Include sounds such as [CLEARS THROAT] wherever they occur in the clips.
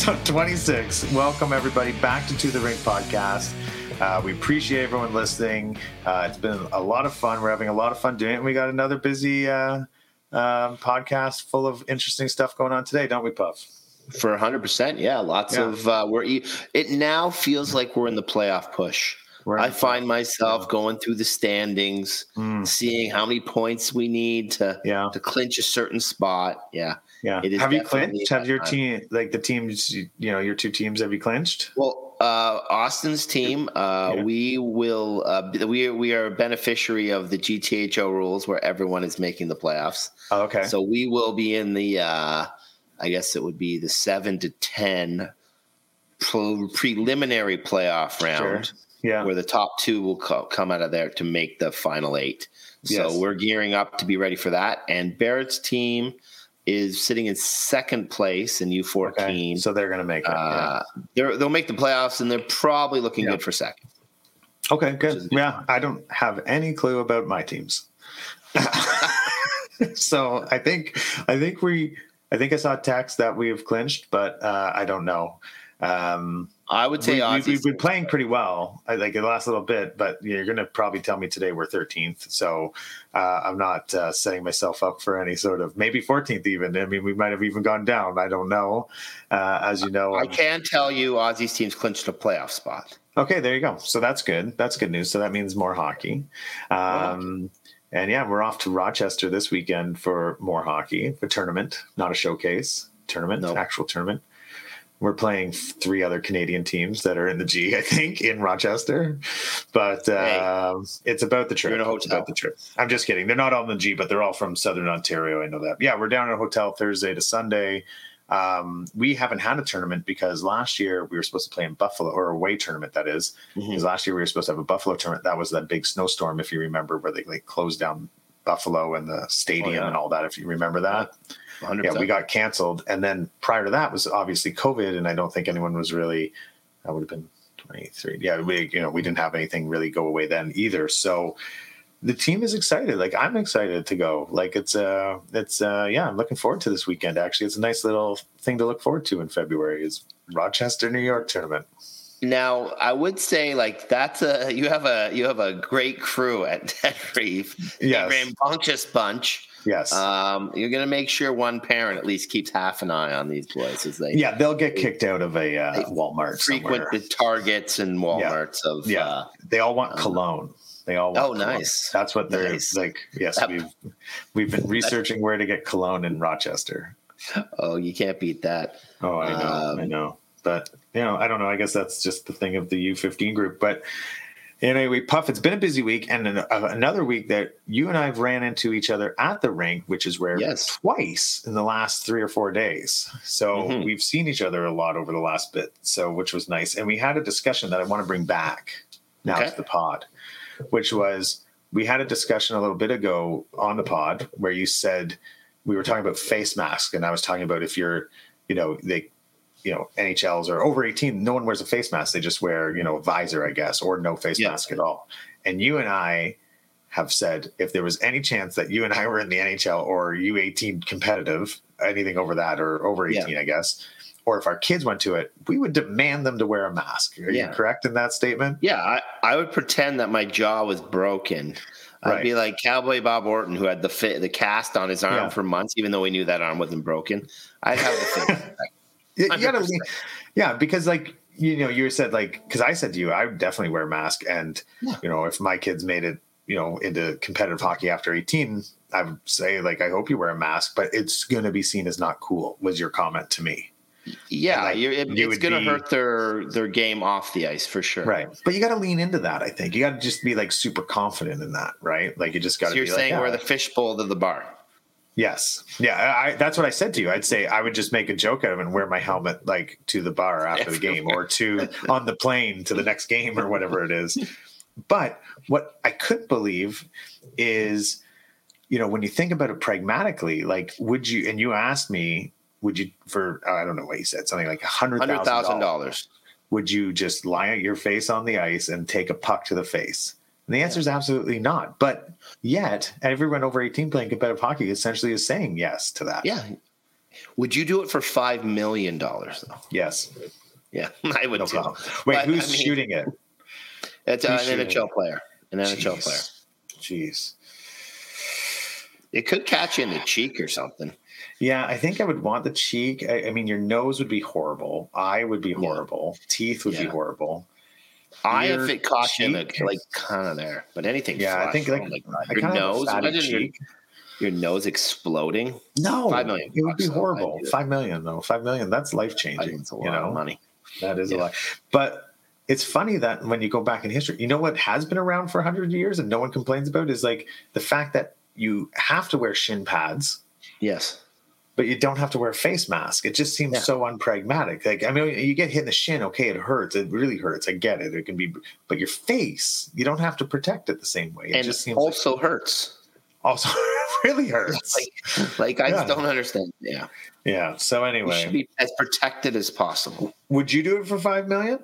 episode 26. Welcome, everybody, back to Two The Rink podcast. Uh, we appreciate everyone listening. Uh, it's been a lot of fun. We're having a lot of fun doing it. And we got another busy uh, um, podcast full of interesting stuff going on today, don't we, Puff? For 100%. Yeah. Lots Yeah. of, uh, we're, it now feels like we're in the playoff push. We're I find myself going through the standings, Mm, seeing how many points we need to, yeah, to clinch a certain spot. Yeah. Yeah. it is Have you clinched? Have your time. team, like the teams, you know, your two teams, have you clinched? Well, uh, Austin's team, uh, Yeah. we will, uh, we, we are a beneficiary of the GTHL rules where everyone is making the playoffs. Oh, okay. So we will be in the, uh, I guess it would be the seven to 10 pre- preliminary playoff round Sure. yeah. where the top two will co- come out of there to make the final eight. So Yes. we're gearing up to be ready for that. And Barrett's team is sitting in second place in U14. Okay. So they're going to make it. yeah. Uh, they're, they'll make the playoffs, and they're probably looking Yeah. good for second. Okay, good. Yeah, I don't have any clue about my teams. [LAUGHS] so I think I think we I think I saw a text that we have clinched, but uh, I don't know. Um, I would say we, Aussies. we've been playing pretty well, I like the last little bit, but you're going to probably tell me today we're 13th. So uh, I'm not uh, setting myself up for any sort of maybe 14th even. I mean, we might have even gone down. I don't know. Uh, as you know, I can tell you Aussies team's clinched a playoff spot. Okay, there you go. So that's good. That's good news. So that means more hockey. Um, and yeah, we're off to Rochester this weekend for more hockey, a tournament, not a showcase, tournament, Nope. actual tournament. We're playing three other Canadian teams that are in the G, I think, in Rochester. But um, it's about the trip. It's about the trip. I'm just kidding. They're not all in the G, but they're all from Southern Ontario. I know that. Yeah, we're down at a hotel Thursday to Sunday. Um, we haven't had a tournament because last year we were supposed to play in Buffalo or a away tournament. That is, Mm-hmm. because last year we were supposed to have a Buffalo tournament. That was that big snowstorm, if you remember, where they like closed down Buffalo and the stadium Oh, yeah. and all that. If you remember that, 100%. yeah, we got canceled. And then prior to that was obviously COVID, and I don't think anyone was really. That would have been twenty three. Yeah, we you know we didn't have anything really go away then either. So the team is excited. Like I'm excited to go. Like it's uh it's uh yeah, I'm looking forward to this weekend. Actually, it's a nice little thing to look forward to in February. Is Rochester, New York tournament. Now, I would say like that's a you have a you have a great crew at [LAUGHS] Ted Reeve. Yes. a rambunctious bunch. Yes. Um, you're gonna make sure one parent at least keeps half an eye on these boys as they yeah, they'll get kicked out of a uh, Walmart frequent somewhere. the Targets and WalMarts of Yeah. uh, They all want Um, cologne. They all want Oh, cologne. nice. That's what they're Nice. like. Yes, That- we've we've been researching where to get cologne in Rochester. oh you can't beat that. Oh, I know, Um, I know. But you know, I don't know. I guess that's just the thing of the U15 group. But anyway, Puff, it's been a busy week, and an, uh, another week that you and I have ran into each other at the rink, which is where Yes. twice in the last three or four days. So Mhm. we've seen each other a lot over the last bit. So which was nice, and we had a discussion that I want to bring back now Okay. to the pod, which was we had a discussion a little bit ago on the pod where you said we were talking about face masks, and I was talking about if you're, you know, they, you know, NHLs are over 18, no one wears a face mask. They just wear, you know, a visor, I guess, or no face Yeah. mask at all. And you and I have said if there was any chance that you and I were in the NHL or U18 competitive, anything over that or over 18, I guess, or if our kids went to it, we would demand them to wear a mask. Are Yeah. you correct in that statement? Yeah, I, I would pretend that my jaw was broken. I'd be like Cowboy Bob Orton, who had the fit, the cast on his arm Yeah. for months, even though we knew that arm wasn't broken. I'd have the fit. [LAUGHS] You, you gotta, 100%. yeah, because like you know, you said like because I said to you, I would definitely wear a mask, and Yeah. you know, if my kids made it, you know, into competitive hockey after eighteen, I would say like I hope you wear a mask, but it's going to be seen as not cool. Was your comment to me? Yeah, like, you're, it, you it's going to hurt their their game off the ice for sure. Right, but you got to lean into that. I think you got to just be like super confident in that, right? Like you just got So to. you're be saying like, we're yeah, the fishbowl to the bar. Yes. Yeah. I, that's what I said to you. I'd say I would just make a joke out of it and wear my helmet like to the bar after the [LAUGHS] game or to on the plane to the next game or whatever it is. But what I couldn't believe is, you know, when you think about it pragmatically, like, would you, and you asked me, would you, for, uh, I don't know what you said, something like a hundred Hundred thousand thousand dollars, dollars. would you just lie at your face on the ice and take a puck to the face? And the answer is absolutely not. But yet, everyone over 18 playing competitive hockey essentially is saying yes to that. Yeah. Would you do it for five million dollars though? Yes. Yeah, [LAUGHS] I would No too. problem. Wait, But, who's I mean, shooting it? It's uh, an NHL player. An NHL Jeez. player. Jeez. It could catch you in the cheek or something. Yeah, I think I would want the cheek. I, I mean, your nose would be horrible. Eye would be horrible. Teeth would be horrible. I if it caught you in the like kind of there, but anything. Yeah, I think oh like my I your kind of have a nose. Imagine your, your nose exploding. No, Five million It would be horrible. I'd do it. Five million though. Five million. That's life changing. think it's a You know, of money. that is a lot. But it's funny that when you go back in history, you know what has been around for hundred years and no one complains about is like the fact that you have to wear shin pads. Yes. But you don't have to wear a face mask. It just seems Yeah. so unpragmatic. Like, I mean, you get hit in the shin, okay, it hurts. It really hurts. I get it. It can be, but your face, you don't have to protect it the same way. It and just seems also hurts. also [LAUGHS] really hurts. Like, like I Yeah. don't understand. Yeah. yeah. So anyway, You should be as protected as possible. would you do it for five million?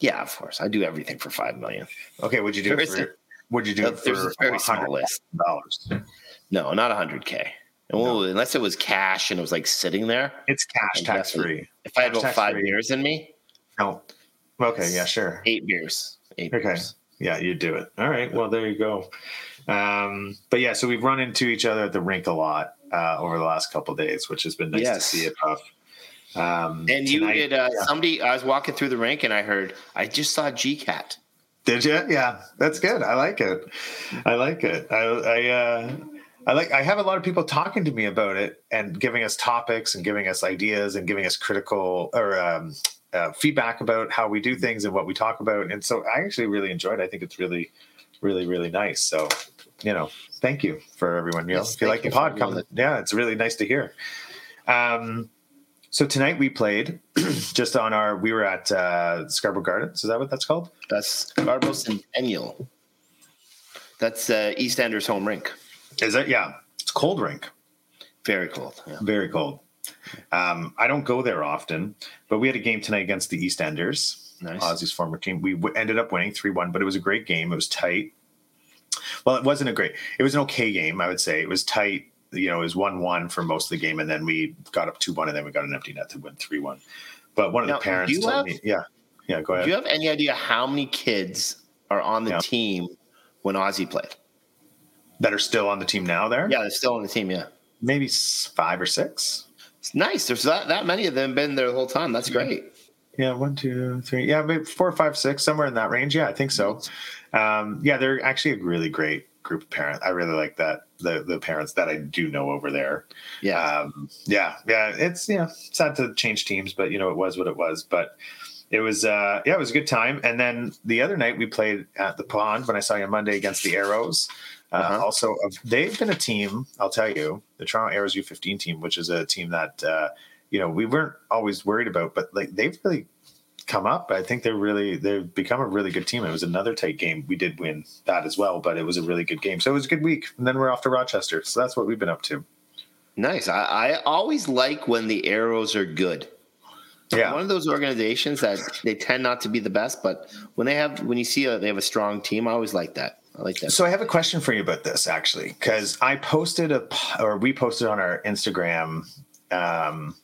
Yeah, of course. I do everything for five million. Okay. Would you do There it for? Would you do it for a hundred list. dollars? No, not a hundred K. Well, unless it was cash and it was like sitting there. It's cash tax free. If I had about five tax-free. beers in me, No. Okay. Yeah. Sure. eight beers. Eight Okay. beers. Yeah, you do it. All right. Well, there you go. Um, but yeah, so we've run into each other at the rink a lot uh, over the last couple of days, which has been nice Yes. to see it, Puff. Um, And you tonight- did uh, yeah. somebody. I was walking through the rink and I heard. I just saw G Cat. Did you? Yeah, that's good. I like it. I like it. I, I, uh, I like. I have a lot of people talking to me about it and giving us topics and giving us ideas and giving us critical or um, uh, feedback about how we do things and what we talk about. And so I actually really enjoyed. it. I think it's really, really, really nice. So, you know, thank you for everyone. You know, Yes, if you like the pod, come. Yeah, it's really nice to hear. Um, so tonight we played [CLEARS THROAT] just on our. We were at uh, Scarborough Gardens. Is that what that's called? That's Scarborough Centennial. That's uh, EastEnders home rink. Is it? Yeah, it's cold rink. Very cold. Yeah. Very cold. Um, I don't go there often, but we had a game tonight against the EastEnders, Nice. Ozzy's former team. We w- ended up winning three one, but it was a great game. It was tight. Well, it wasn't a great. It was an okay game, I would say. It was tight. You know, it was one one for most of the game, and then we got up two one, and then we got an empty net to win three one. But one of Now, the parents told have- me, yeah, yeah, go ahead. Do you have any idea how many kids are on the Yeah. team when Ozzy played? That are still on the team now. There, Yeah, they're still on the team. Yeah, maybe five or six. it's nice. There's that, that many of them been there the whole time. That's great. Yeah, one, two, three. Yeah, maybe four, five, six, somewhere in that range. Yeah, I think so. Um, yeah, they're actually a really great group of parents. I really like that the the parents that I do know over there. Yeah, Um, yeah, yeah. It's yeah, sad to change teams, but you know it was what it was. But it was uh, yeah, it was a good time. And then the other night we played at the pond when I saw you Monday against the Arrows. Uh, Uh-huh. Also, uh, they've been a team. I'll tell you, the Toronto Arrows U15 team, which is a team that uh, you know we weren't always worried about, but like they've really come up. I think they're really they've become a really good team. It was another tight game. We did win that as well, but it was a really good game. So it was a good week. And then we're off to Rochester. So that's what we've been up to. nice. I, I always like when the arrows are good. Yeah. One of those organizations that they tend not to be the best, but when they have when you see a, they have a strong team, I always like that. I like that. So I have a question for you about this actually, because I posted a or we posted on our Instagram, um,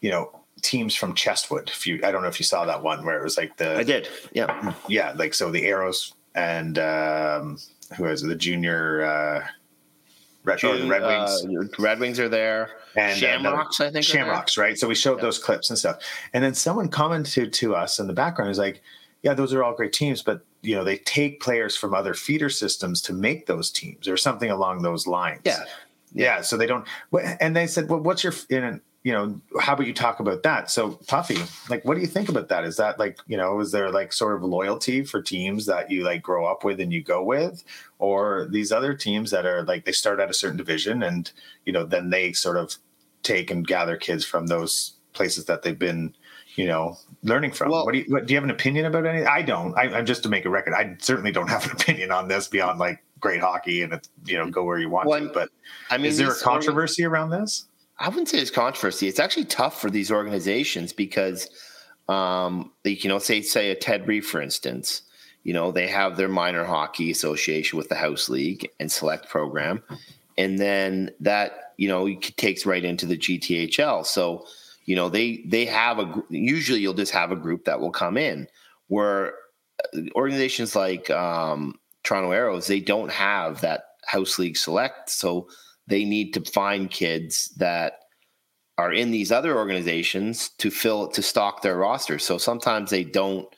you know, teams from Chesswood. If you, I don't know if you saw that one where it was like the I did. Yeah. yeah, like so the Arrows and um, who is it, the junior uh, Red, the Red Wings Uh, Red Wings are there. and uh, Shamrocks, I think. Shamrocks, right? So we showed those clips and stuff, and then someone commented to us in the background, is like, "Yeah, those are all great teams, but you know they take players from other feeder systems to make those teams, or something along those lines." Yeah. yeah. So they don't, and they said, "Well, what's your in?" You know, how about you talk about that? So, Puffy, like, what do you think about that? Is that like, you know, is there like sort of loyalty for teams that you like grow up with and you go with, or these other teams that are like they start at a certain division and you know then they sort of take and gather kids from those places that they've been, you know, learning from. Well- what do you what, do you have an opinion about any? I don't. I, I'm just to make a record. I certainly don't have an opinion on this beyond like great hockey and it's you know go where you want Well, to. But I mean, is there a organ- controversy around this? I wouldn't say it's controversy. It's actually tough for these organizations because, um, like, you know, say say a Ted Reeve, for instance, you know, they have their minor hockey association with the House League and Select program, and then that you know, takes right into the GTHL. So, you know, they they have a usually you'll just have a group that will come in where uh, organizations like um, Toronto Arrows they don't have that house league select, so they need to find kids that are in these other organizations to fill to stock their roster. So sometimes they don't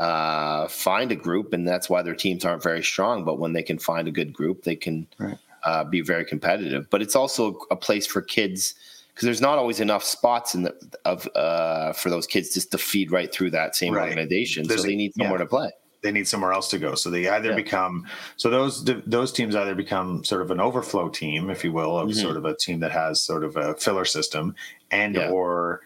uh, find a group, and that's why their teams aren't very strong. But when they can find a good group, they can right. uh, be very competitive. But it's also a place for kids because there's not always enough spots in the of uh, for those kids just to feed right through that same right. organization. There's so they need somewhere yeah. to play they need somewhere else to go. So they either yeah. become so those those teams either become sort of an overflow team, if you will, of mm-hmm. sort of a team that has sort of a filler system, and yeah. or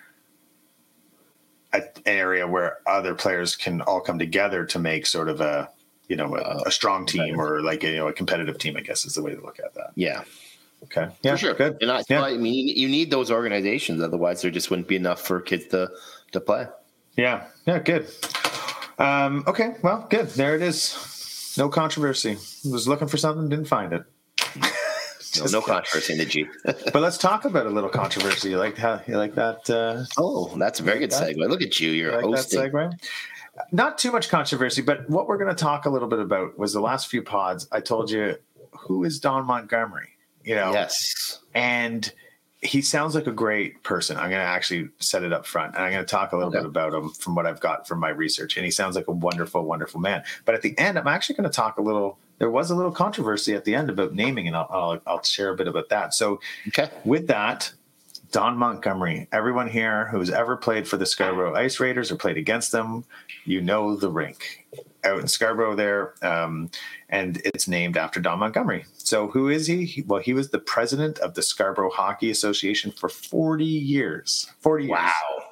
an area where other players can all come together to make sort of a you know a, uh, a strong team or like a, you know a competitive team. I guess is the way to look at that. Yeah. Okay. Yeah. For sure. Good. And I, yeah. I mean, you need those organizations. Otherwise, there just wouldn't be enough for kids to to play. Yeah. Yeah. Good. Um, okay, well, good. There it is. No controversy. Was looking for something, didn't find it. [LAUGHS] no, no controversy in the G. [LAUGHS] but let's talk about a little controversy. You like how you like that? Uh, oh, that's a very good that? segue. Look at you. You're you like hosting. That segue? Not too much controversy, but what we're going to talk a little bit about was the last few pods. I told you who is Don Montgomery. You know, yes, and he sounds like a great person. I'm going to actually set it up front and I'm going to talk a little okay. bit about him from what I've got from my research. And he sounds like a wonderful, wonderful man. But at the end, I'm actually going to talk a little. There was a little controversy at the end about naming, and I'll, I'll, I'll share a bit about that. So, okay. with that, Don Montgomery, everyone here who's ever played for the Scarborough Ice Raiders or played against them, you know the rink out in Scarborough there. Um, and it's named after Don Montgomery. So who is he? Well, he was the president of the Scarborough Hockey Association for 40 years. 40 years. Wow.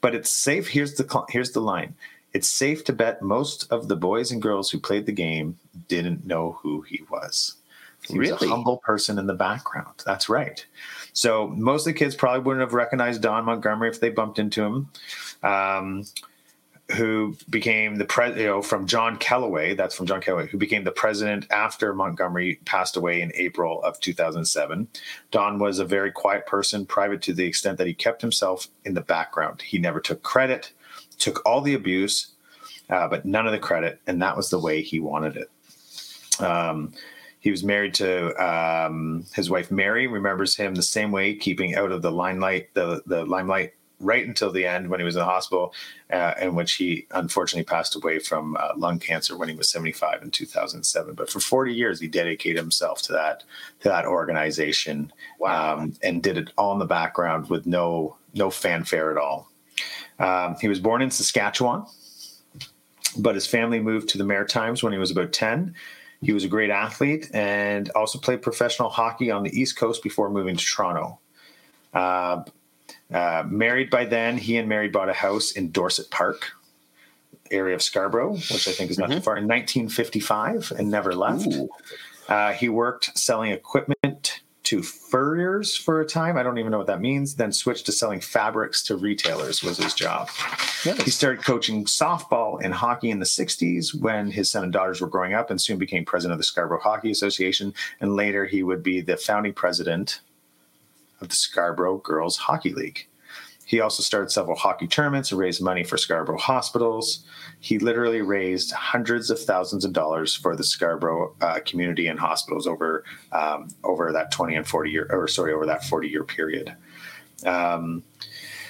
But it's safe. Here's the here's the line. It's safe to bet most of the boys and girls who played the game didn't know who he was. He really? was a humble person in the background. That's right. So most of the kids probably wouldn't have recognized Don Montgomery if they bumped into him. Um, who became the president, you know, from John Kellaway, that's from John Kellaway, who became the president after Montgomery passed away in April of 2007. Don was a very quiet person, private to the extent that he kept himself in the background. He never took credit, took all the abuse, uh, but none of the credit, and that was the way he wanted it. Um, he was married to um, his wife Mary. Remembers him the same way, keeping out of the limelight, the the limelight right until the end when he was in the hospital, uh, in which he unfortunately passed away from uh, lung cancer when he was 75 in 2007. But for 40 years, he dedicated himself to that to that organization, wow. um, and did it all in the background with no no fanfare at all. Um, he was born in Saskatchewan, but his family moved to the Maritimes when he was about 10. He was a great athlete and also played professional hockey on the East Coast before moving to Toronto. Uh, uh, married by then, he and Mary bought a house in Dorset Park, area of Scarborough, which I think is not mm-hmm. too far, in 1955 and never left. Uh, he worked selling equipment to furriers for a time. I don't even know what that means. Then switched to selling fabrics to retailers was his job. Yes. He started coaching softball and hockey in the 60s when his son and daughters were growing up and soon became president of the Scarborough Hockey Association. And later he would be the founding president the Scarborough Girls Hockey League. He also started several hockey tournaments and raised money for Scarborough hospitals. He literally raised hundreds of thousands of dollars for the Scarborough uh, community and hospitals over um, over that twenty and forty year, or sorry, over that forty year period. Um,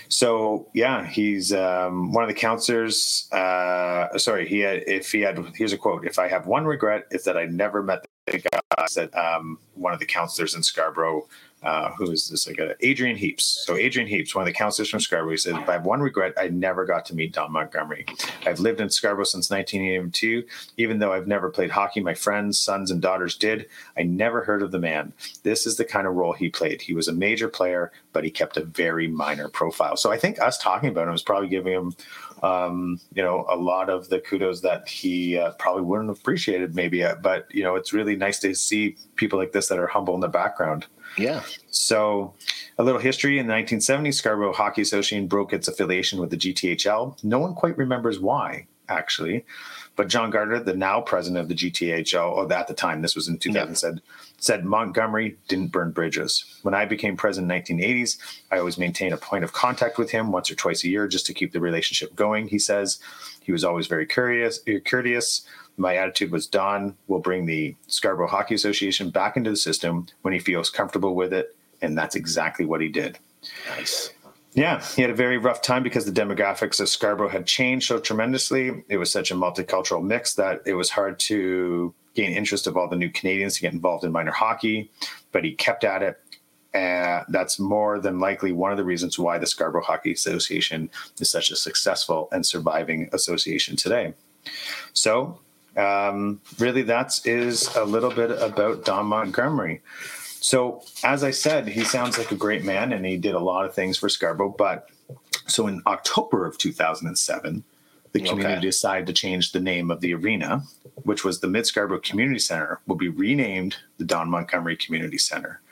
so yeah, he's um, one of the councillors. Uh, sorry, he had. If he had, here's a quote: "If I have one regret, it's that I never met the that um, one of the councillors in Scarborough uh, who is this like uh, Adrian Heaps. So Adrian Heaps, one of the councillors from Scarborough, he said, "I have one regret: I never got to meet Don Montgomery. I've lived in Scarborough since 1982. Even though I've never played hockey, my friends, sons, and daughters did. I never heard of the man. This is the kind of role he played. He was a major player, but he kept a very minor profile. So I think us talking about him is probably giving him." Um, you know, a lot of the kudos that he uh, probably wouldn't have appreciated, maybe. Uh, but you know, it's really nice to see people like this that are humble in the background. Yeah. So, a little history in the 1970s, Scarborough Hockey Association broke its affiliation with the GTHL. No one quite remembers why, actually. But John Gardner, the now president of the GTHL, or at the time, this was in 2000, yeah. said, said Montgomery didn't burn bridges. When I became president in 1980s, I always maintained a point of contact with him once or twice a year just to keep the relationship going. He says he was always very curious. Eh, courteous. My attitude was Don will bring the Scarborough Hockey Association back into the system when he feels comfortable with it, and that's exactly what he did. Nice. Yeah, he had a very rough time because the demographics of Scarborough had changed so tremendously. It was such a multicultural mix that it was hard to gain interest of all the new Canadians to get involved in minor hockey, but he kept at it. And that's more than likely one of the reasons why the Scarborough Hockey Association is such a successful and surviving association today. So, um, really, that is a little bit about Don Montgomery. So, as I said, he sounds like a great man and he did a lot of things for Scarborough. But so in October of 2007, the community okay. decided to change the name of the arena, which was the Mid Scarborough Community Center, will be renamed the Don Montgomery Community Center.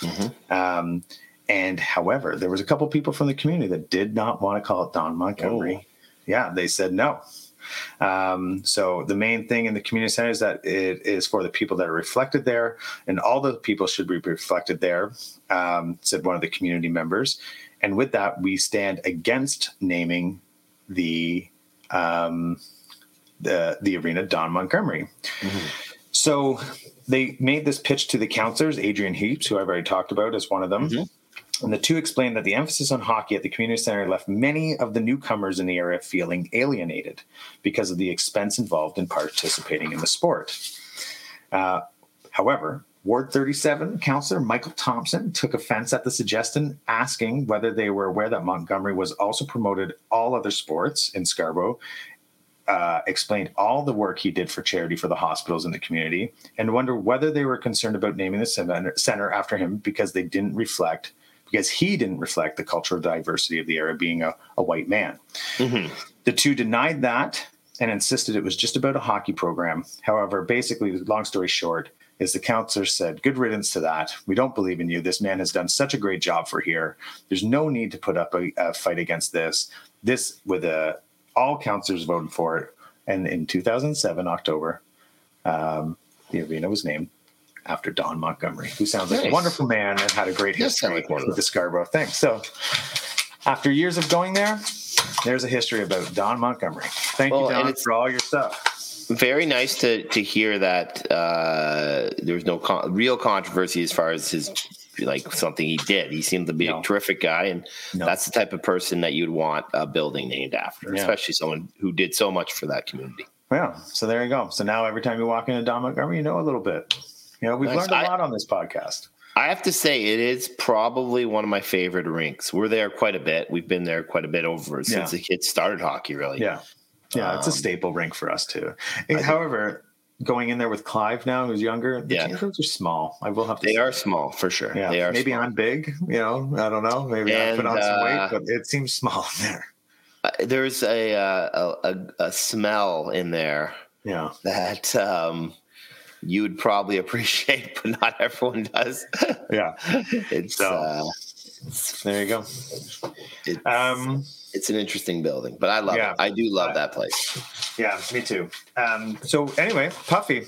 Mm-hmm. Um, and however, there was a couple people from the community that did not want to call it Don Montgomery. Oh. Yeah, they said no. Um, so the main thing in the community center is that it is for the people that are reflected there, and all the people should be reflected there, um, said one of the community members. And with that, we stand against naming the um, the the arena Don Montgomery. Mm-hmm. So they made this pitch to the councillors, Adrian Heaps, who I've already talked about as one of them. Mm-hmm. And the two explained that the emphasis on hockey at the community center left many of the newcomers in the area feeling alienated because of the expense involved in participating in the sport. Uh, however, Ward 37 councillor Michael Thompson took offense at the suggestion, asking whether they were aware that Montgomery was also promoted all other sports in Scarborough. Uh, explained all the work he did for charity for the hospitals in the community and wonder whether they were concerned about naming the center after him because they didn't reflect because he didn't reflect the cultural diversity of the era being a, a white man. Mm-hmm. The two denied that and insisted it was just about a hockey program. However, basically, long story short, is the councillor said, Good riddance to that. We don't believe in you. This man has done such a great job for here. There's no need to put up a, a fight against this. This, with a, all councillors voted for it. And in 2007, October, um, the arena was named after Don Montgomery, who sounds like nice. a wonderful man and had a great history like with the Scarborough thing. So, after years of going there, there's a history about Don Montgomery. Thank well, you, Don, for all your stuff. Very nice to to hear that uh, there was no con- real controversy as far as his like something he did. He seemed to be no. a terrific guy, and no. that's the type of person that you'd want a building named after, yeah. especially someone who did so much for that community. Yeah. So there you go. So now every time you walk into Don Montgomery, you know a little bit. You know, we've nice. learned a lot I, on this podcast. I have to say, it is probably one of my favorite rinks. We're there quite a bit. We've been there quite a bit over since yeah. the kids started hockey, really. Yeah. Yeah, um, it's a um, staple rink for us too. however, going in there with Clive now, who's younger, the yeah. change are small. I will have to. They say. are small for sure. Yeah, they are. Maybe small. I'm big. You know, I don't know. Maybe and, I put on some uh, weight, but it seems small in there. Uh, there's a, uh, a, a a smell in there. Yeah. That um, you would probably [LAUGHS] appreciate, but not everyone does. yeah, it's so, uh, there you go. It's, um, it's an interesting building, but I love yeah, it. I do love that place. Yeah, me too. Um, so anyway, Puffy,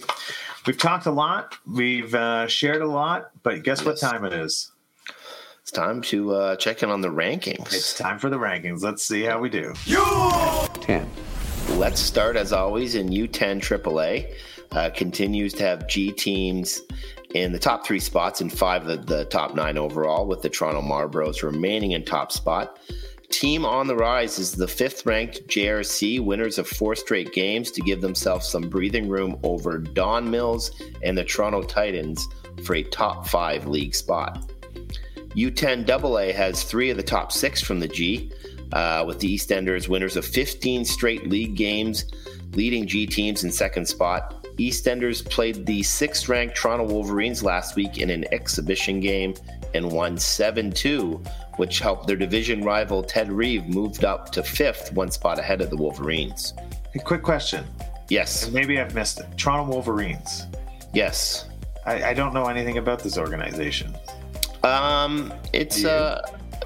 we've talked a lot, we've uh, shared a lot, but guess yes. what time it is? It's time to uh, check in on the rankings. It's time for the rankings. Let's see how we do. U10. Let's start as always in U10 AAA uh, continues to have G teams in the top three spots and five of the top nine overall, with the Toronto Marlboros remaining in top spot. Team on the rise is the fifth ranked JRC, winners of four straight games to give themselves some breathing room over Don Mills and the Toronto Titans for a top five league spot. U10 AA has three of the top six from the G, uh, with the EastEnders winners of 15 straight league games, leading G teams in second spot EastEnders played the sixth ranked Toronto Wolverines last week in an exhibition game and won 7 2, which helped their division rival Ted Reeve moved up to fifth, one spot ahead of the Wolverines. A quick question. Yes. Maybe I've missed it. Toronto Wolverines. Yes. I, I don't know anything about this organization. Um, it's uh,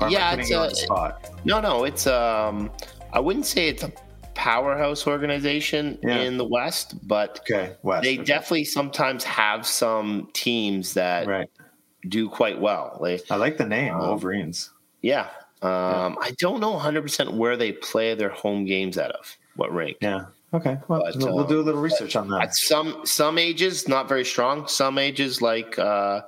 yeah, it's a, no, no, it's um, I wouldn't say it's a powerhouse organization Yeah. in the West, but Okay, West. they okay. definitely sometimes have some teams that right. do quite well. Like, I like the name Um, Wolverines. yeah, um, I don't know 100 percent where they play their home games out of. What rank? Yeah. Okay. Well, but, we'll, we'll uh, do a little research on that. At some some ages, not very strong. Some ages, like uh,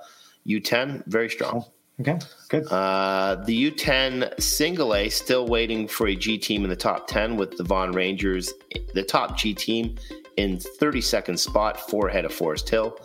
U10, very strong. Okay. Good. Uh, the U10 single A still waiting for a G team in the top 10 with the Vaughan Rangers, the top G team in 32nd spot, four ahead of Forest Hill.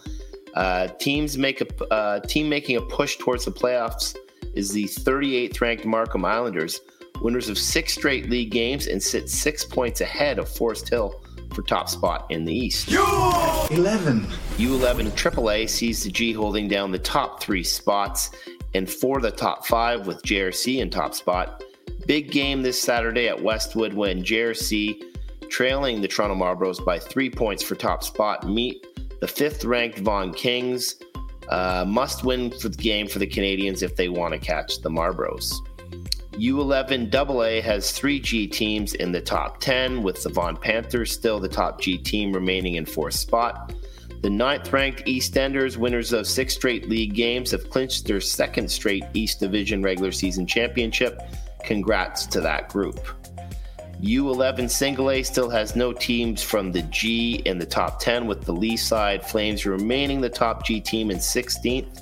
Uh, teams make a uh, team making a push towards the playoffs is the 38th ranked Markham Islanders, winners of six straight league games and sit six points ahead of Forest Hill for top spot in the East. U11. U11 AAA sees the G holding down the top three spots and for the top five with JRC in top spot. Big game this Saturday at Westwood when JRC, trailing the Toronto Marlboros by three points for top spot, meet the fifth ranked Vaughan Kings. Uh, must win for the game for the Canadians if they want to catch the Marlboros. U11 AA has three G teams in the top 10, with the Vaughan Panthers still the top G team remaining in fourth spot. The ninth ranked EastEnders, winners of six straight league games, have clinched their second straight East Division regular season championship. Congrats to that group. U11 Single A still has no teams from the G in the top 10, with the Leaside Flames remaining the top G team in 16th.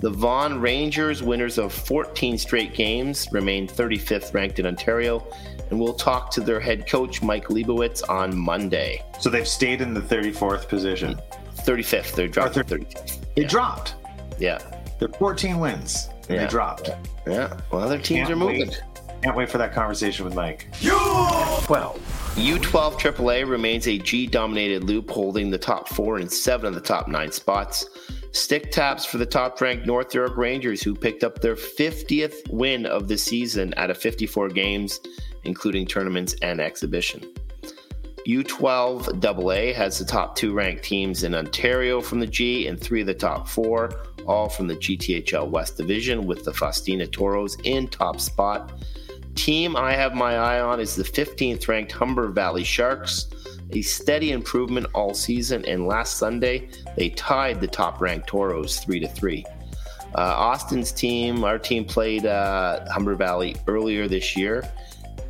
The Vaughan Rangers, winners of 14 straight games, remain 35th ranked in Ontario, and we'll talk to their head coach, Mike Leibowitz, on Monday. So they've stayed in the 34th position. 35th, they're dropped to Arthur- 35th. They dropped. Yeah. They're 14 wins. And Yeah. They dropped. Yeah. Well, other teams Can't are moving. wait. Can't wait for that conversation with Mike. 12. U12 AAA remains a G dominated loop, holding the top four and seven of the top nine spots. Stick taps for the top ranked North York Rangers, who picked up their 50th win of the season out of 54 games, including tournaments and exhibition. U12 AA has the top two ranked teams in Ontario from the G and three of the top four, all from the GTHL West Division, with the Faustina Toros in top spot. Team I have my eye on is the 15th ranked Humber Valley Sharks. A steady improvement all season, and last Sunday they tied the top ranked Toros 3 to 3. Uh, Austin's team, our team played uh, Humber Valley earlier this year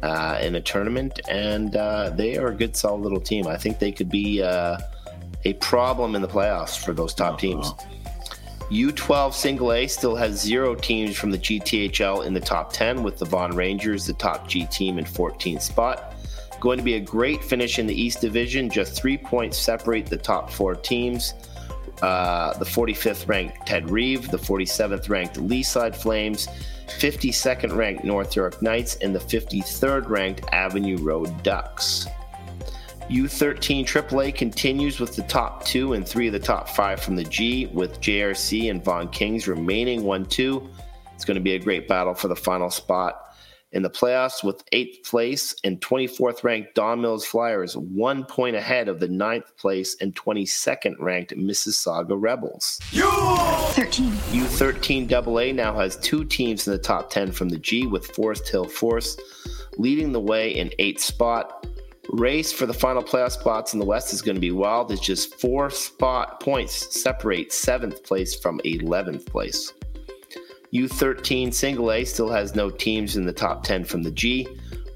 uh, in a tournament, and uh, they are a good, solid little team. I think they could be uh, a problem in the playoffs for those top teams. U12 Single A still has zero teams from the GTHL in the top 10, with the Vaughan Rangers, the top G team, in 14th spot. Going to be a great finish in the East Division. Just three points separate the top four teams. Uh, the 45th ranked Ted Reeve, the 47th ranked Leaside Flames, 52nd ranked North York Knights, and the 53rd ranked Avenue Road Ducks. U13 AAA continues with the top two and three of the top five from the G, with JRC and Vaughan Kings remaining 1 2. It's going to be a great battle for the final spot in the playoffs, with eighth place and 24th ranked Don Mills Flyers, one point ahead of the ninth place and 22nd ranked Mississauga Rebels. U 13. U13 AA now has two teams in the top 10 from the G, with Forest Hill Force leading the way in eighth spot. Race for the final playoff spots in the West is going to be wild. It's just four spot points separate seventh place from 11th place. U13 single A still has no teams in the top 10 from the G.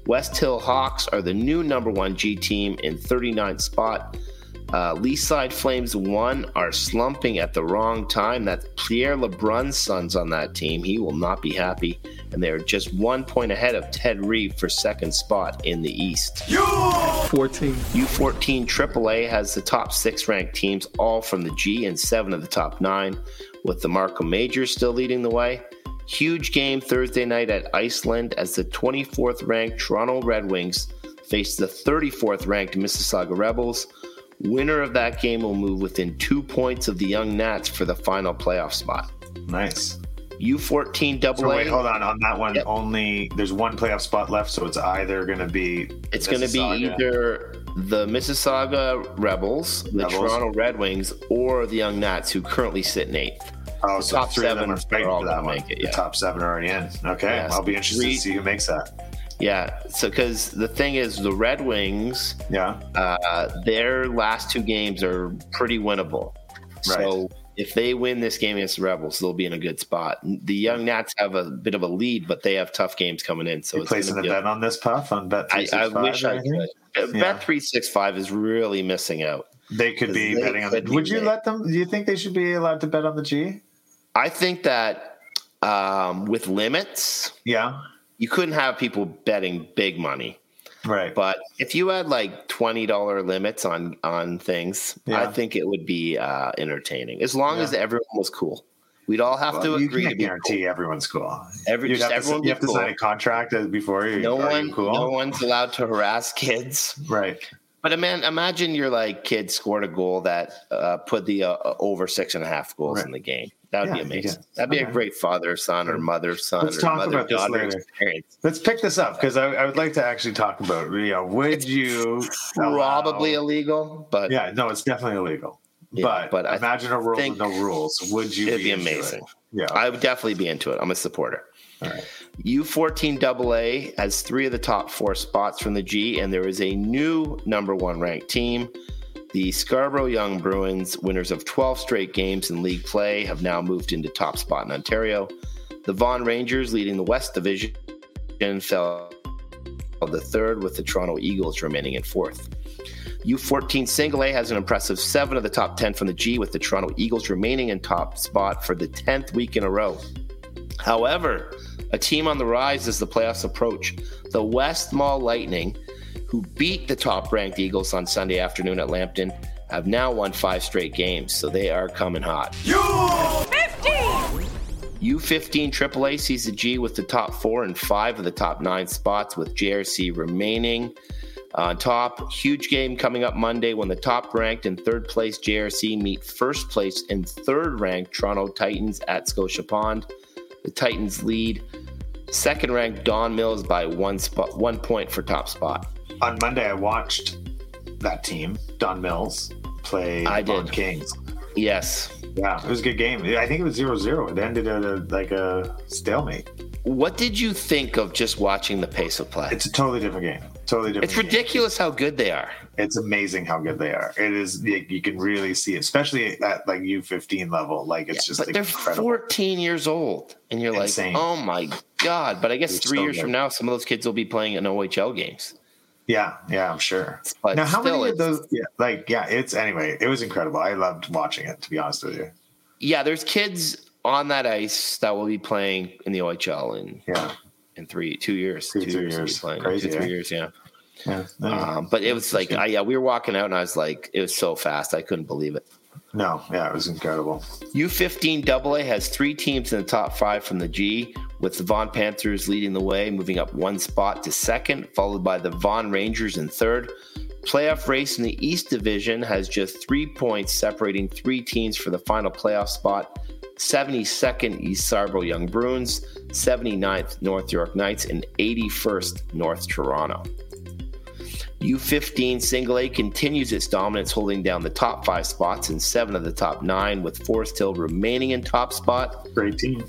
West Hill Hawks are the new number one G team in 39th spot. Uh, Leaside Flames 1 are slumping at the wrong time. That's Pierre Lebrun's sons on that team. He will not be happy. And they're just one point ahead of Ted Reeve for second spot in the East. U14. U14 AAA has the top six ranked teams, all from the G, and seven of the top nine, with the Markham Major still leading the way. Huge game Thursday night at Iceland as the 24th ranked Toronto Red Wings face the 34th ranked Mississauga Rebels. Winner of that game will move within two points of the Young Nats for the final playoff spot. Nice. U14 AA. So wait, hold on. On that one, Yep. only there's one playoff spot left, so it's either going to be It's going to be either the Mississauga Rebels, the Rebels. Toronto Red Wings, or the Young Nats, who currently sit in eighth. Oh, so top three of them seven are are all for gonna make it, The top seven are already in. Okay, Yes. I'll be interested Three- to see who makes that. Yeah. So, because the thing is, the Red Wings, Yeah. uh, their last two games are pretty winnable. Right. So, if they win this game against the Rebels, they'll be in a good spot. The Young Nats have a bit of a lead, but they have tough games coming in. So, You placing a bet on this puff on bet I, I wish I could. Yeah. Bet three six five is really missing out. They could be betting on the. Would you let them? Do you think they should be allowed to bet on the G? I think that um, with limits, Yeah. you couldn't have people betting big money. Right. But if you had like twenty dollar limits on on things, I think it would be uh, entertaining as long Yeah. as everyone was cool. We'd all have to Well, you agree to can't guarantee everyone's cool. Every- just have to, everyone you be have to sign a contract before you. No one, you cool? no one's allowed to harass kids. Right. But man, imagine your like kid scored a goal that uh, put the uh, over six and a half goals Right. in the game. That would Yeah, be amazing. can- That'd be a great father son or mother son Let's or talk mother about this daughter later. experience. Let's pick this up because I, I would like to actually talk about. You know, would you Probably allow- illegal, but Yeah, no, it's definitely illegal. Yeah, but, but imagine a world with no rules. Would you? it'd be it? amazing. Yeah. I would definitely be into it. I'm a supporter. All right. U14 AA has three of the top four spots from the G, and there is a new number one ranked team. The Scarborough Young Bruins, winners of 12 straight games in league play, have now moved into top spot in Ontario. The Vaughan Rangers, leading the West Division, fell the third, with the Toronto Eagles remaining in fourth. U14 Single A has an impressive seven of the top 10 from the G, with the Toronto Eagles remaining in top spot for the 10th week in a row. However, a team on the rise as the playoffs approach. The West Mall Lightning, who beat the top ranked Eagles on Sunday afternoon at Lambton, have now won five straight games, so they are coming hot. U15 AAA sees the G with the top four and five of the top nine spots, with JRC remaining on top. Huge game coming up Monday when the top ranked and third place JRC meet first place and third ranked Toronto Titans at Scotia Pond. The Titans lead second ranked Don Mills by one spot, one point for top spot. On Monday, I watched that team, Don Mills, play I the did. Kings. Yes. Yeah, it was a good game. I think it was 0-0. It ended at a, like a stalemate. What did you think of just watching the pace of play? It's a totally different game. Totally different. It's game. ridiculous how good they are. It's amazing how good they are. It is. You can really see, it, especially at like U fifteen level. Like it's just but they're incredible. 14 years old, and you're Insane. like, oh my god! But I guess They're three so years good. from now, some of those kids will be playing in OHL games. Yeah, yeah, I'm sure. But now, how many of those? Yeah, like yeah, it's anyway. It was incredible. I loved watching it. To be honest with you. Yeah, there's kids on that ice that will be playing in the OHL in Yeah, in three, two years, Two, two they'll be years. playing. Crazy, two, three eh? years, yeah. yeah. Um, but it was like, I, yeah, we were walking out, and I was like, it was so fast, I couldn't believe it. No, yeah, it was incredible. U15 AA has three teams in the top five from the G, with the Vaughan Panthers leading the way, moving up one spot to second, followed by the Vaughan Rangers in third. Playoff race in the East Division has just three points separating three teams for the final playoff spot 72nd East Scarborough Young Bruins, 79th North York Knights, and 81st North Toronto. U15 Single A continues its dominance, holding down the top five spots and seven of the top nine, with Forest Hill remaining in top spot. Great team.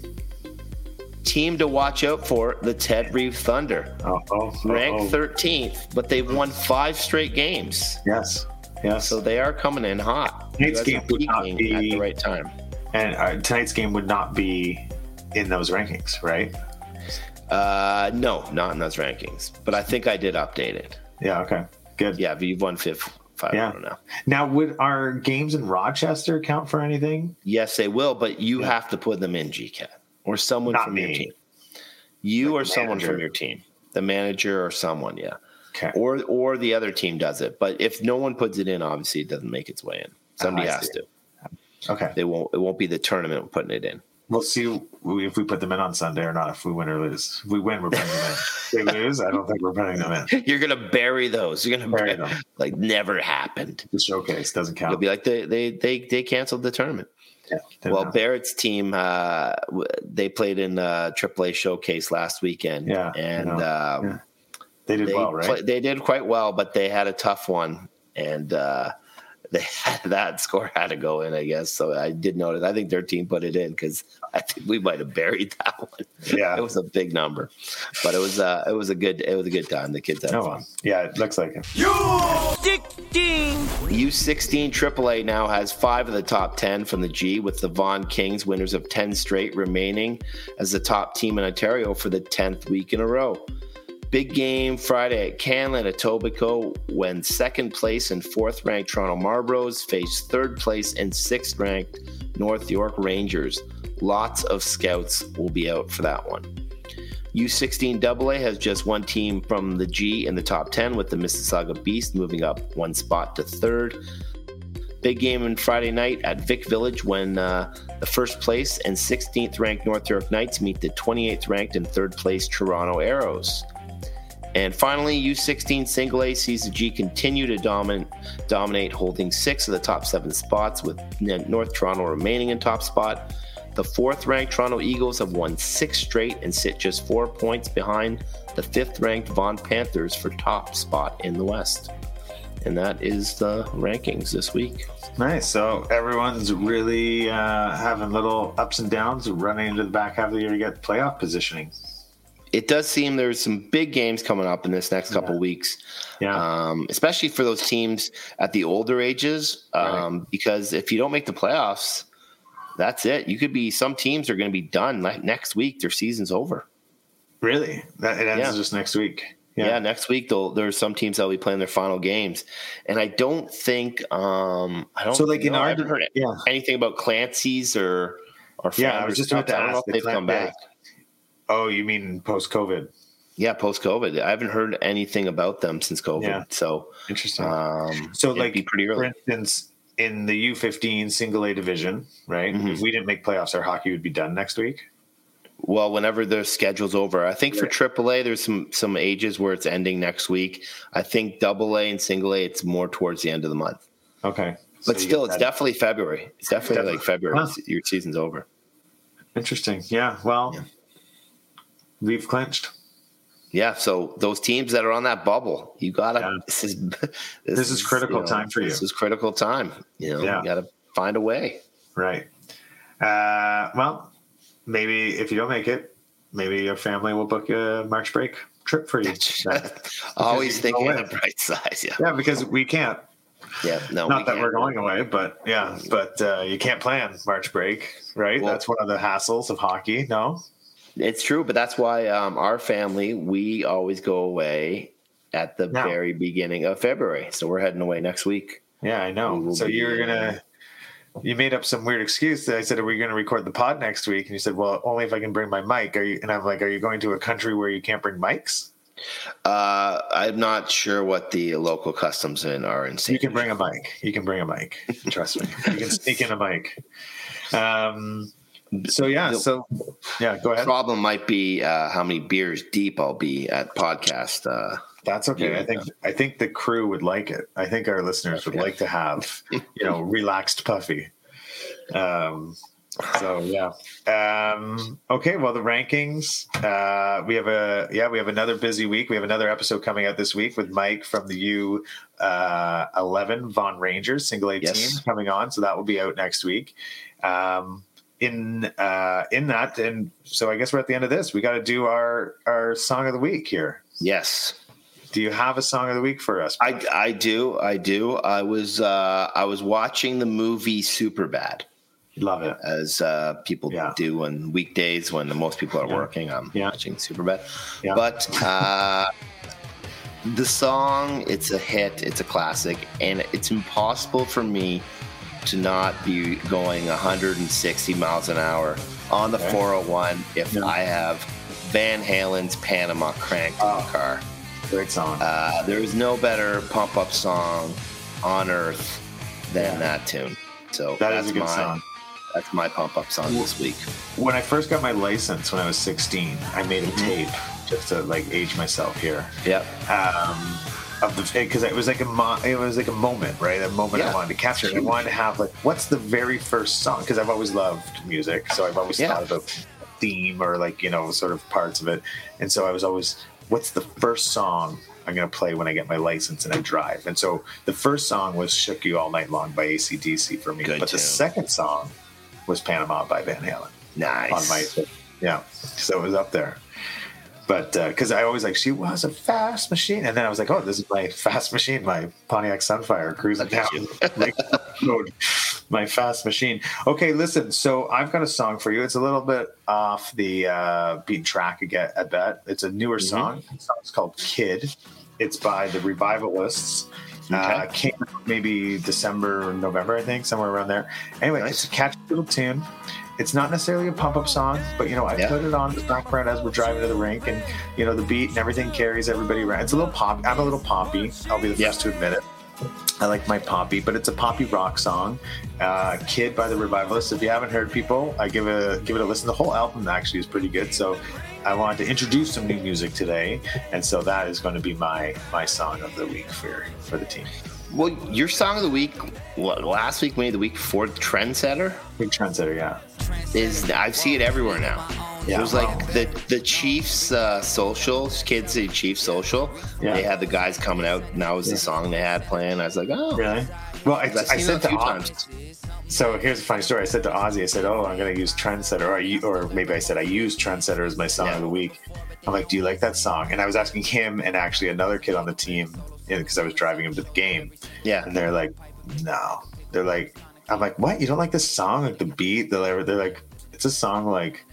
Team to watch out for the Ted Reeve Thunder, Oh, oh, oh, ranked oh. 13th, but they've won five straight games, Yes, yes. so they are coming in hot. Tonight's You guys are game would not peaking at the right time. and uh, tonight's game would not be in those rankings, right? Uh, no, not in those rankings, but I think I did update it. Yeah. Okay. Good. Yeah, but you've won fifth, five. Yeah. I don't know. Now, would our games in Rochester count for anything? Yes, they will, but you Yeah. have to put them in GCAT or someone Not from your team. You or the someone from your team, the manager or someone, yeah, Okay. or or the other team does it. But if no one puts it in, obviously it doesn't make its way in. Somebody Ah, I has to. Okay. They won't. It won't be the tournament putting it in. We'll see if we put them in on Sunday or not. If we win or lose, if we win, we're putting them in. If they lose, I don't think we're putting them in. [LAUGHS] You're gonna bury those. You're gonna Bury bury them. [LAUGHS] like never happened. The showcase doesn't count. You'll be like they they they they canceled the tournament. Yeah, Well, don't. Barrett's team, uh, w- they played in uh, AAA showcase last weekend. Yeah, and know. um, Yeah. they did they well, right? play- they did quite well, but they had a tough one, and uh, they [LAUGHS] that score had to go in, I guess. So I did notice. I think their team put it in because [LAUGHS] I think we might have buried that [LAUGHS] one. Yeah. it was a big number, but it was uh, it was a good it was a good time. The kids had Oh, fun. yeah, it looks like it. U16 AAA now has five of the top 10 from the G, with the Vaughan Kings, winners of 10 straight, remaining as the top team in Ontario for the 10th week in a row. Big game Friday at Canlan at Etobicoke when second place and fourth ranked Toronto Marlboros face third place and sixth ranked North York Rangers. Lots of scouts will be out for that one. U16 AA has just one team from the G in the top 10, with the Mississauga Beast moving up one spot to third. Big game on Friday night at Vic Village when uh, the first place and 16th ranked North York Knights meet the 28th ranked and third place Toronto Arrows. And finally, U16 Single A sees the G continue to dominate, dominate, holding six of the top seven spots, with North Toronto remaining in top spot. The fourth ranked Toronto Eagles have won six straight and sit just four points behind the fifth ranked Vaughan Panthers for top spot in the West. And that is the rankings this week. Nice. So everyone's really uh, having little ups and downs, running into the back half of the year to get playoff positioning. It does seem there's some big games coming up in this next couple weeks, Yeah. um, especially for those teams at the older ages. Um, Because if you don't make the playoffs, that's it. You could be some teams are going to be done like next week. Their season's over. really? That it ends Yeah. just next week. Yeah, next week they'll, there's some teams that'll be playing their final games, and I don't think um I don't So, like, in know, I our- haven't heard yeah. anything about Clancy's or or Yeah, I was just about to I don't know ask if they've come yeah. back. Oh, you mean post COVID? Yeah, post COVID, I haven't heard anything about them since COVID. Yeah. So Interesting. um, so, like, be pretty for early. instance, in the U15 single A division, right? Mhm. If we didn't make playoffs, our hockey would be done next week. Well, whenever their schedule's over, I think for. AAA, there's some some ages where it's ending next week. I think Double A and Single A, it's more towards the end of the month. Okay. But you still, it's definitely February. It's definitely Definitely. like February. Huh. Your season's over. interesting. Yeah. Well, Yeah. We've clinched. Yeah, so those teams that are on that bubble, you gotta. Yeah. This is [LAUGHS] This is critical time for you. This is critical time. You know, Yeah. you gotta find a way. Right. Uh, well, maybe if you don't make it, maybe your family will book a March break trip for you. [LAUGHS] Always you thinking in. the bright [LAUGHS] side. Yeah, yeah, because we can't. yeah. No, Not we that can't. we're going away, but yeah, but uh, you can't plan March break, right? Well- That's one of the hassles of hockey. No. It's true, but that's why um, our family we always go away at the Now. very beginning of February. So we're heading away next week. Yeah, I know. So you were gonna. You made up some weird excuse. That I said, "Are we going to record the pod next week?" And you said, "Well, only if I can bring my mic." Are you? And I'm like, "Are you going to a country where you can't bring mics?" Uh, I'm not sure what the local customs in are in. You can bring a mic. You can bring a mic. Trust me. You can sneak in a mic. Um. So yeah. So yeah. Go ahead. Problem might be uh, how many beers deep I'll be at podcast. Uh, That's okay. Yeah. I think I think the crew would like it. I think our listeners would Okay. like to have you know [LAUGHS] relaxed puffy. Um. So yeah. Um. Okay. Well, the rankings. Uh. We have a yeah. We have another busy week. We have another episode coming out this week with Mike from the U uh, eleven Vaughan Rangers single A Yes. team coming on. So that will be out next week. Um. In uh in that and so I guess we're at the end of this. We got to do our our song of the week here. yes. Do you have a song of the week for us? I, I do I do I was uh, I was watching the movie Superbad love it. as uh, people Yeah. do on weekdays when the most people are Yeah. working. I'm Yeah. watching Superbad, Yeah. but uh, the song it's a hit, it's a classic, and it's impossible for me to not be going 160 miles an hour on the Okay. 401 if Yeah. I have Van Halen's Panama cranked in Oh. the car. Great song. Uh, there is no better pump up song on earth than Yeah. that tune. So that that's is a good my song. that's my pump up song this week. When I first got my license when I was 16, I made Mm-hmm. a tape just to like age myself here. Yep. Um, of the because it was like a mo- it was like a moment, right? A moment I wanted to capture. I wanted to have like what's the very first song? Because I've always loved music, so I've always Yeah. thought about theme or like you know sort of parts of it. And so I was always, what's the first song I'm gonna play when I get my license and I drive. And so the first song was "Shook You All Night Long" by ACDC for me, Good but the second song was "Panama" by Van Halen Nice. on my yeah. So it was up there. But because I always like, she was a fast machine, and then I was like, oh, this is my fast machine, my Pontiac Sunfire cruising down [LAUGHS] road, my fast machine. Okay, listen. So I've got a song for you. It's a little bit off the uh, beat track again. I bet it's a newer song. It's called "Kid." It's by the Revivalists. Uh, Okay. came out maybe December or November, I think, somewhere around there. Anyway, Nice. it's a catchy little tune. It's not necessarily a pump up song, but you know, I Yeah. put it on the background as we're driving to the rink, and you know, the beat and everything carries everybody around. It's a little pop. I'm a little poppy. I'll be the Yeah. first to admit it. I like my poppy, but it's a poppy rock song. Uh, "Kid" by the Revivalists. If you haven't heard, people, I give a give it a listen. The whole album actually is pretty good. So I wanted to introduce some new music today, and so that is going to be my my song of the week for for the team. Well, your song of the week, what, last week, maybe the week before, Trendsetter, Big trendsetter, yeah. is I see it everywhere now. Yeah. It was like the the Chiefs uh, social, Kansas City Chiefs social. Yeah. They had the guys coming out, and that was the song they had playing. I was like, oh, Really? Well, I, I've said to Oz, so here's a funny story. I said to Ozzy, I said, "Oh, I'm going to use Trendsetter," or I, or maybe I said I use Trendsetter as my song Yeah. of the week. I'm like, "Do you like that song?" And I was asking him and actually another kid on the team because I was driving him to the game, Yeah. and they're like, "No." They're like, "I'm like, what? You don't like this song? Like the beat?" They're like, they're like "It's a song like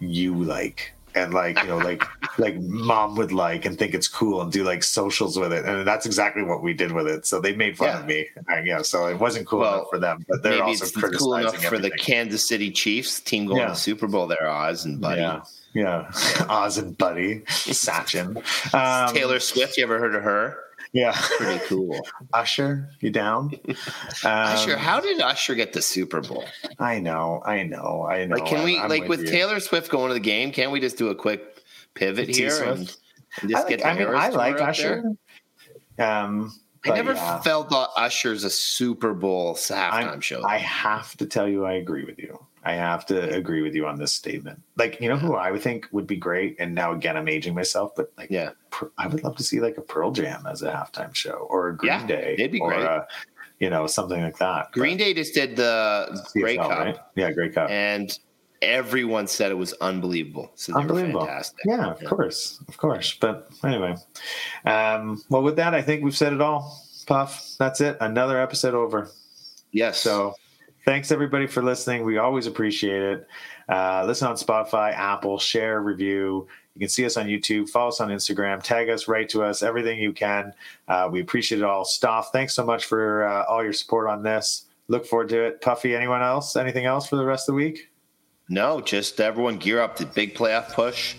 you like." And like you know, like [LAUGHS] like mom would like and think it's cool and do like socials with it, and that's exactly what we did with it. So they made fun Yeah. of me, Uh, yeah. So it wasn't cool Well, enough for them, but they're also it's cool enough for the. Kansas City Chiefs team going Yeah. to the Super Bowl. There, Oz and Buddy. Yeah, yeah. [LAUGHS] Oz and Buddy, Sachin, um, Taylor Swift, you ever heard of her? Yeah, Pretty cool. [LAUGHS] Usher, you down? Um, Usher, how did Usher get the Super Bowl? I know, I know, I know. Like, can we I'm like with you. Taylor Swift going to the game? Can't we just do a quick pivot here and, and I, just like, get? The I mean, I like Usher. Um, I never yeah, felt that Usher's a Super Bowl halftime I'm- show. I have to tell you, I agree with you. I have to agree with you on this statement. Like, you know who I would think would be great, and now again, I'm aging myself, but like, yeah, I would love to see like a Pearl Jam as a halftime show, or a Green Yeah, Day, it'd be or great. A, you know, something like that. Green Day just did the But Grey Cup, right? Yeah, Grey Cup. and everyone said it was unbelievable. So Unbelievable. Yeah, of course, of course. But anyway, um, well, with that, I think we've said it all. Puff, that's it. Another episode over. Yes. So, thanks everybody for listening. We always appreciate it. Uh, listen on Spotify, Apple, share, review. You can see us on YouTube, follow us on Instagram, tag us, write to us, everything you can. Uh, we appreciate it all. Stoff, thanks so much for uh, all your support on this. Look forward to it. Puffy, anyone else? Anything else for the rest of the week? no, just everyone gear up to big playoff push,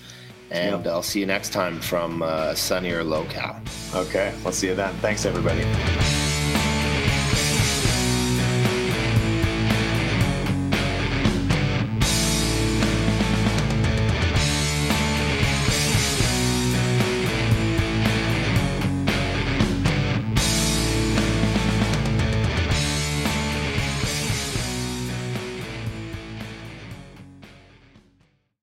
and Yep. I'll see you next time from uh, sunnier locale. Okay, we'll see you then. Thanks, everybody.